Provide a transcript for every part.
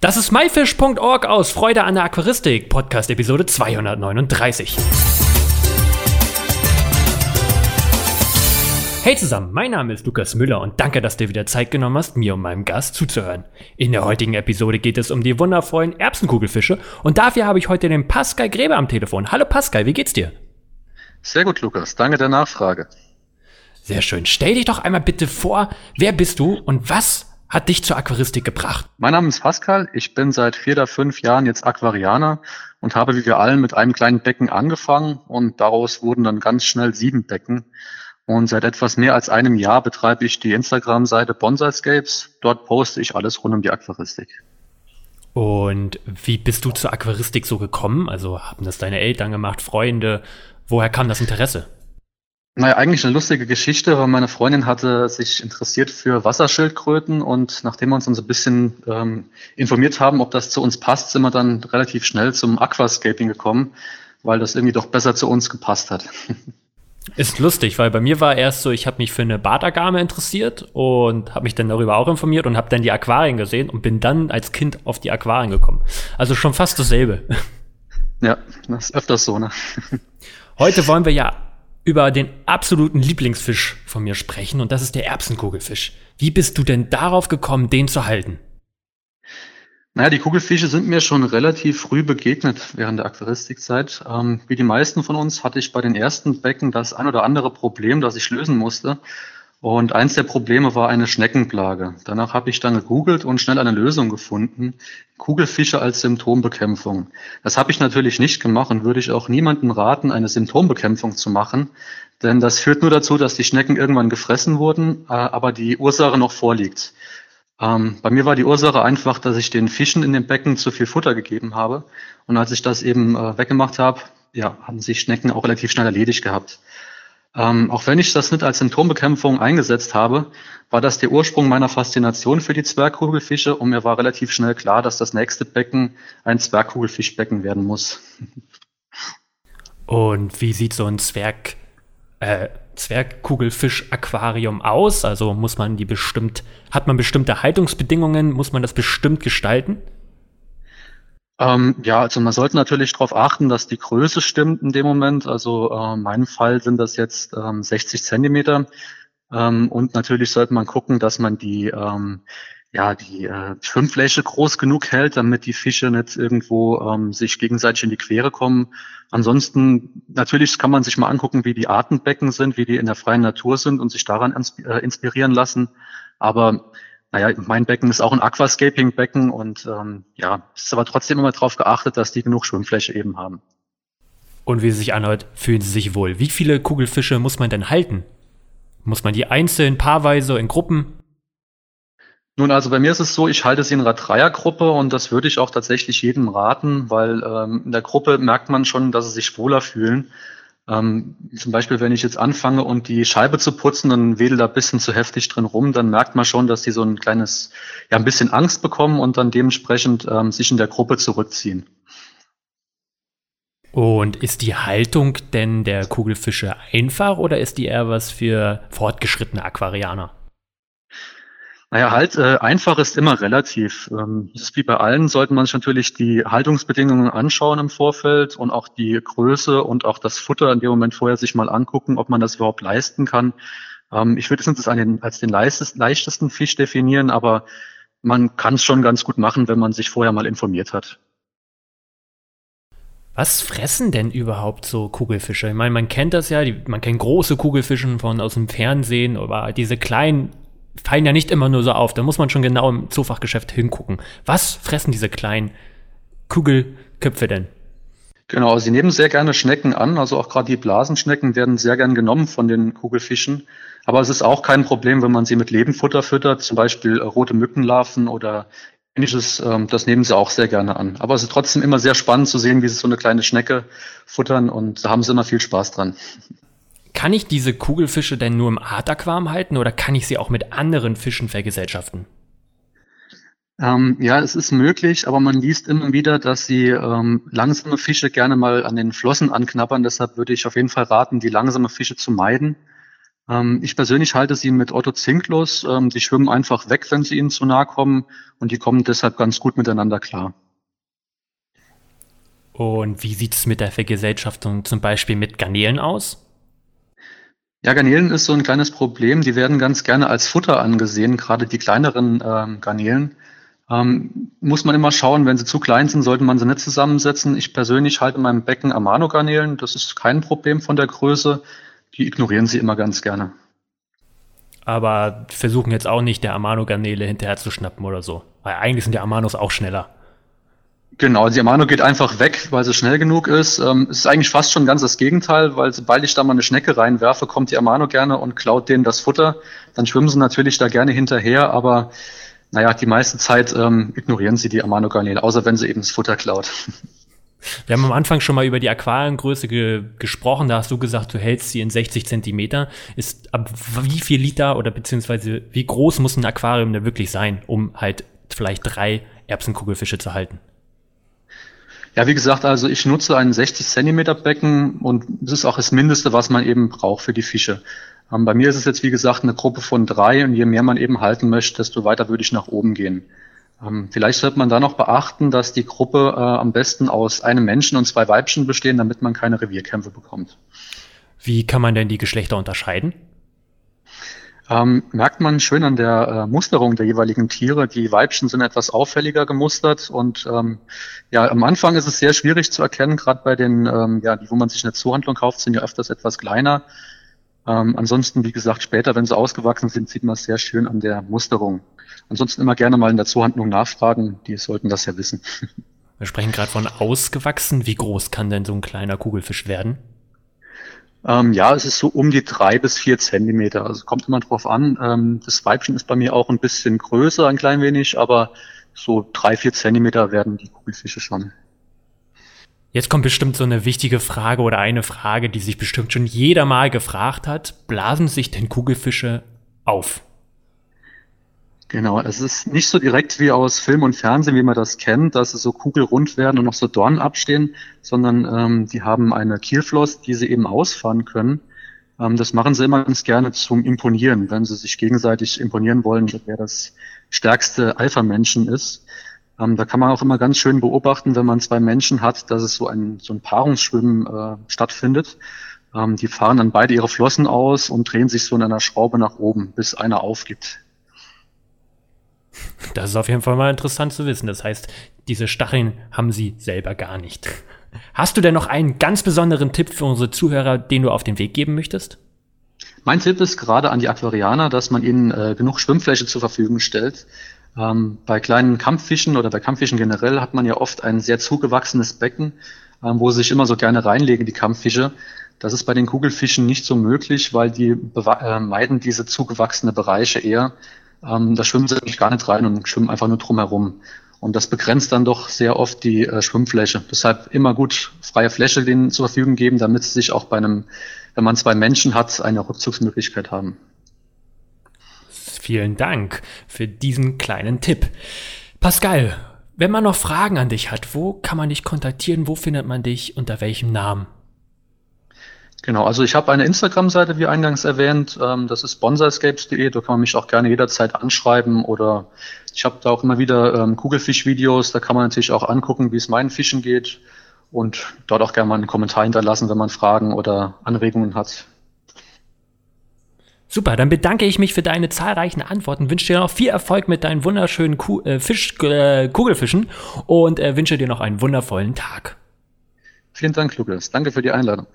Das ist myfish.org aus Freude an der Aquaristik, Podcast Episode 239. Hey zusammen, mein Name ist Lukas Müller und danke, dass du wieder Zeit genommen hast, mir und meinem Gast zuzuhören. In der heutigen Episode geht es um die wundervollen Erbsenkugelfische und dafür habe ich heute den Pascal Gräber am Telefon. Hallo Pascal, wie geht's dir? Sehr gut, Lukas. Danke der Nachfrage. Sehr schön. Stell dich doch einmal bitte vor, wer bist du und was hat dich zur Aquaristik gebracht? Mein Name ist Pascal. Ich bin seit vier oder fünf Jahren jetzt Aquarianer und habe wie wir allen mit einem kleinen Becken angefangen und daraus wurden dann ganz schnell sieben Becken. Und seit etwas mehr als einem Jahr betreibe ich die Instagram-Seite Bonsaiscapes. Dort poste ich alles rund um die Aquaristik. Und wie bist du zur Aquaristik so gekommen? Also haben das deine Eltern gemacht, Freunde? Woher kam das Interesse? Naja, eigentlich eine lustige Geschichte, weil meine Freundin hatte sich interessiert für Wasserschildkröten und nachdem wir uns dann so ein bisschen ähm, informiert haben, ob das zu uns passt, sind wir dann relativ schnell zum Aquascaping gekommen, weil das irgendwie doch besser zu uns gepasst hat. Ist lustig, weil bei mir war erst so, ich habe mich für eine Badagame interessiert und habe mich dann darüber auch informiert und habe dann die Aquarien gesehen und bin dann als Kind auf die Aquarien gekommen. Also schon fast dasselbe. Ja, das ist öfters so, ne? Heute wollen wir ja über den absoluten Lieblingsfisch von mir sprechen und das ist der Erbsenkugelfisch. Wie bist du denn darauf gekommen, den zu halten? Naja, die Kugelfische sind mir schon relativ früh begegnet während der Aquaristikzeit. Ähm, wie die meisten von uns hatte ich bei den ersten Becken das ein oder andere Problem, das ich lösen musste. Und eins der Probleme war eine Schneckenplage. Danach habe ich dann gegoogelt und schnell eine Lösung gefunden. Kugelfische als Symptombekämpfung. Das habe ich natürlich nicht gemacht und würde ich auch niemandem raten, eine Symptombekämpfung zu machen. Denn das führt nur dazu, dass die Schnecken irgendwann gefressen wurden, äh, aber die Ursache noch vorliegt. Ähm, bei mir war die Ursache einfach, dass ich den Fischen in dem Becken zu viel Futter gegeben habe. Und als ich das eben äh, weggemacht habe, ja, haben sich Schnecken auch relativ schnell erledigt gehabt. Ähm, auch wenn ich das nicht als Symptombekämpfung eingesetzt habe, war das der Ursprung meiner Faszination für die Zwergkugelfische und mir war relativ schnell klar, dass das nächste Becken ein Zwergkugelfischbecken werden muss. Und wie sieht so ein Zwerg, äh, Zwergkugelfisch-Aquarium aus? Also muss man die bestimmt, hat man bestimmte Haltungsbedingungen, muss man das bestimmt gestalten? Ähm, ja, also man sollte natürlich darauf achten, dass die Größe stimmt in dem Moment. Also äh, in meinem Fall sind das jetzt ähm, 60 Zentimeter. Ähm, und natürlich sollte man gucken, dass man die, ähm, ja, die äh, Schwimmfläche groß genug hält, damit die Fische nicht irgendwo ähm, sich gegenseitig in die Quere kommen. Ansonsten, natürlich kann man sich mal angucken, wie die Artenbecken sind, wie die in der freien Natur sind und sich daran äh, inspirieren lassen. Aber naja, mein Becken ist auch ein Aquascaping-Becken und ähm, ja, es ist aber trotzdem immer darauf geachtet, dass die genug Schwimmfläche eben haben. Und wie sie sich anhört, fühlen sie sich wohl. Wie viele Kugelfische muss man denn halten? Muss man die einzeln, paarweise, in Gruppen? Nun, also bei mir ist es so, ich halte sie in einer Dreiergruppe und das würde ich auch tatsächlich jedem raten, weil ähm, in der Gruppe merkt man schon, dass sie sich wohler fühlen. Ähm, zum Beispiel, wenn ich jetzt anfange und die Scheibe zu putzen, dann wedelt da ein bisschen zu heftig drin rum, dann merkt man schon, dass die so ein kleines, ja, ein bisschen Angst bekommen und dann dementsprechend ähm, sich in der Gruppe zurückziehen. Und ist die Haltung denn der Kugelfische einfach oder ist die eher was für fortgeschrittene Aquarianer? Naja, halt, äh, einfach ist immer relativ. Ähm, das ist wie bei allen, sollte man sich natürlich die Haltungsbedingungen anschauen im Vorfeld und auch die Größe und auch das Futter in dem Moment vorher sich mal angucken, ob man das überhaupt leisten kann. Ähm, ich würde es nicht als den, leichtesten Fisch definieren, aber man kann es schon ganz gut machen, wenn man sich vorher mal informiert hat. Was fressen denn überhaupt so Kugelfische? Ich meine, man kennt das ja, die, man kennt große Kugelfischen von aus dem Fernsehen, aber diese kleinen fallen ja nicht immer nur so auf. Da muss man schon genau im Zoofachgeschäft hingucken. Was fressen diese kleinen Kugelköpfe denn? Genau, sie nehmen sehr gerne Schnecken an. Also auch gerade die Blasenschnecken werden sehr gern genommen von den Kugelfischen. Aber es ist auch kein Problem, wenn man sie mit Lebenfutter füttert, zum Beispiel äh, rote Mückenlarven oder ähnliches. Ähm, das nehmen sie auch sehr gerne an. Aber es ist trotzdem immer sehr spannend zu sehen, wie sie so eine kleine Schnecke futtern und da haben sie immer viel Spaß dran. Kann ich diese Kugelfische denn nur im Artaquam halten oder kann ich sie auch mit anderen Fischen vergesellschaften? Ähm, ja, es ist möglich, aber man liest immer wieder, dass sie ähm, langsame Fische gerne mal an den Flossen anknabbern. Deshalb würde ich auf jeden Fall raten, die langsame Fische zu meiden. Ähm, ich persönlich halte sie mit Otto zinklos. Ähm, die schwimmen einfach weg, wenn sie ihnen zu nahe kommen und die kommen deshalb ganz gut miteinander klar. Und wie sieht es mit der Vergesellschaftung zum Beispiel mit Garnelen aus? Ja, Garnelen ist so ein kleines Problem. Die werden ganz gerne als Futter angesehen, gerade die kleineren ähm, Garnelen. Ähm, muss man immer schauen, wenn sie zu klein sind, sollte man sie nicht zusammensetzen. Ich persönlich halte in meinem Becken Amano-Garnelen. Das ist kein Problem von der Größe. Die ignorieren sie immer ganz gerne. Aber versuchen jetzt auch nicht der Amano-Garnele hinterher zu schnappen oder so. Weil eigentlich sind die Amanos auch schneller. Genau, die Amano geht einfach weg, weil sie schnell genug ist. Ähm, es ist eigentlich fast schon ganz das Gegenteil, weil sobald ich da mal eine Schnecke reinwerfe, kommt die Amano gerne und klaut denen das Futter. Dann schwimmen sie natürlich da gerne hinterher, aber naja, die meiste Zeit ähm, ignorieren sie die Amano-Garnele, außer wenn sie eben das Futter klaut. Wir haben am Anfang schon mal über die Aquariengröße ge gesprochen. Da hast du gesagt, du hältst sie in 60 Zentimeter. Ist ab wie viel Liter oder beziehungsweise wie groß muss ein Aquarium da wirklich sein, um halt vielleicht drei Erbsenkugelfische zu halten? Ja, wie gesagt, also ich nutze ein 60 Zentimeter Becken und das ist auch das Mindeste, was man eben braucht für die Fische. Ähm, bei mir ist es jetzt, wie gesagt, eine Gruppe von drei und je mehr man eben halten möchte, desto weiter würde ich nach oben gehen. Ähm, vielleicht sollte man da noch beachten, dass die Gruppe äh, am besten aus einem Menschen und zwei Weibchen bestehen, damit man keine Revierkämpfe bekommt. Wie kann man denn die Geschlechter unterscheiden? Ähm, merkt man schön an der äh, Musterung der jeweiligen Tiere. Die Weibchen sind etwas auffälliger gemustert und ähm, ja, am Anfang ist es sehr schwierig zu erkennen, gerade bei den, ähm, ja, die, wo man sich eine Zuhandlung kauft, sind ja öfters etwas kleiner. Ähm, ansonsten, wie gesagt, später, wenn sie ausgewachsen sind, sieht man es sehr schön an der Musterung. Ansonsten immer gerne mal in der Zuhandlung nachfragen, die sollten das ja wissen. Wir sprechen gerade von ausgewachsen. Wie groß kann denn so ein kleiner Kugelfisch werden? Ähm, ja, es ist so um die drei bis vier Zentimeter. Also kommt immer drauf an. Ähm, das Weibchen ist bei mir auch ein bisschen größer, ein klein wenig, aber so drei, vier Zentimeter werden die Kugelfische schon. Jetzt kommt bestimmt so eine wichtige Frage oder eine Frage, die sich bestimmt schon jeder mal gefragt hat. Blasen sich denn Kugelfische auf? Genau, es ist nicht so direkt wie aus Film und Fernsehen, wie man das kennt, dass sie so kugelrund werden und noch so Dornen abstehen, sondern ähm, die haben eine Kielfloss, die sie eben ausfahren können. Ähm, das machen sie immer ganz gerne zum Imponieren, wenn sie sich gegenseitig imponieren wollen, wer das stärkste Alpha-Menschen ist. Ähm, da kann man auch immer ganz schön beobachten, wenn man zwei Menschen hat, dass es so ein, so ein Paarungsschwimmen äh, stattfindet. Ähm, die fahren dann beide ihre Flossen aus und drehen sich so in einer Schraube nach oben, bis einer aufgibt. Das ist auf jeden Fall mal interessant zu wissen. Das heißt, diese Stacheln haben sie selber gar nicht. Hast du denn noch einen ganz besonderen Tipp für unsere Zuhörer, den du auf den Weg geben möchtest? Mein Tipp ist gerade an die Aquarianer, dass man ihnen äh, genug Schwimmfläche zur Verfügung stellt. Ähm, bei kleinen Kampffischen oder bei Kampffischen generell hat man ja oft ein sehr zugewachsenes Becken, ähm, wo sie sich immer so gerne reinlegen, die Kampffische. Das ist bei den Kugelfischen nicht so möglich, weil die äh, meiden diese zugewachsene Bereiche eher. Ähm, da schwimmen sie eigentlich gar nicht rein und schwimmen einfach nur drumherum. Und das begrenzt dann doch sehr oft die äh, Schwimmfläche. Deshalb immer gut freie Fläche denen zur Verfügung geben, damit sie sich auch bei einem, wenn man zwei Menschen hat, eine Rückzugsmöglichkeit haben. Vielen Dank für diesen kleinen Tipp. Pascal, wenn man noch Fragen an dich hat, wo kann man dich kontaktieren? Wo findet man dich? Unter welchem Namen? Genau, also ich habe eine Instagram-Seite, wie eingangs erwähnt. Ähm, das ist bonsaiscapes.de. Da kann man mich auch gerne jederzeit anschreiben oder ich habe da auch immer wieder ähm, Kugelfisch-Videos. Da kann man natürlich auch angucken, wie es meinen Fischen geht und dort auch gerne mal einen Kommentar hinterlassen, wenn man Fragen oder Anregungen hat. Super, dann bedanke ich mich für deine zahlreichen Antworten, wünsche dir noch viel Erfolg mit deinen wunderschönen Ku äh, Fisch, äh, Kugelfischen und äh, wünsche dir noch einen wundervollen Tag. Vielen Dank, Lukas. Danke für die Einladung.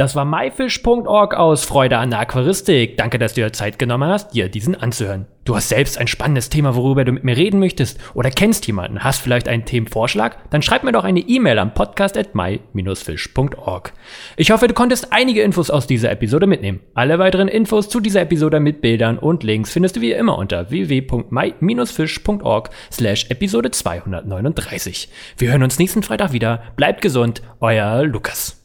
Das war myfish.org aus Freude an der Aquaristik. Danke, dass du dir Zeit genommen hast, dir diesen anzuhören. Du hast selbst ein spannendes Thema, worüber du mit mir reden möchtest oder kennst jemanden, hast vielleicht einen Themenvorschlag? Dann schreib mir doch eine E-Mail am podcast at my-fish.org. Ich hoffe, du konntest einige Infos aus dieser Episode mitnehmen. Alle weiteren Infos zu dieser Episode mit Bildern und Links findest du wie immer unter www.my-fish.org slash Episode 239. Wir hören uns nächsten Freitag wieder. Bleibt gesund, euer Lukas.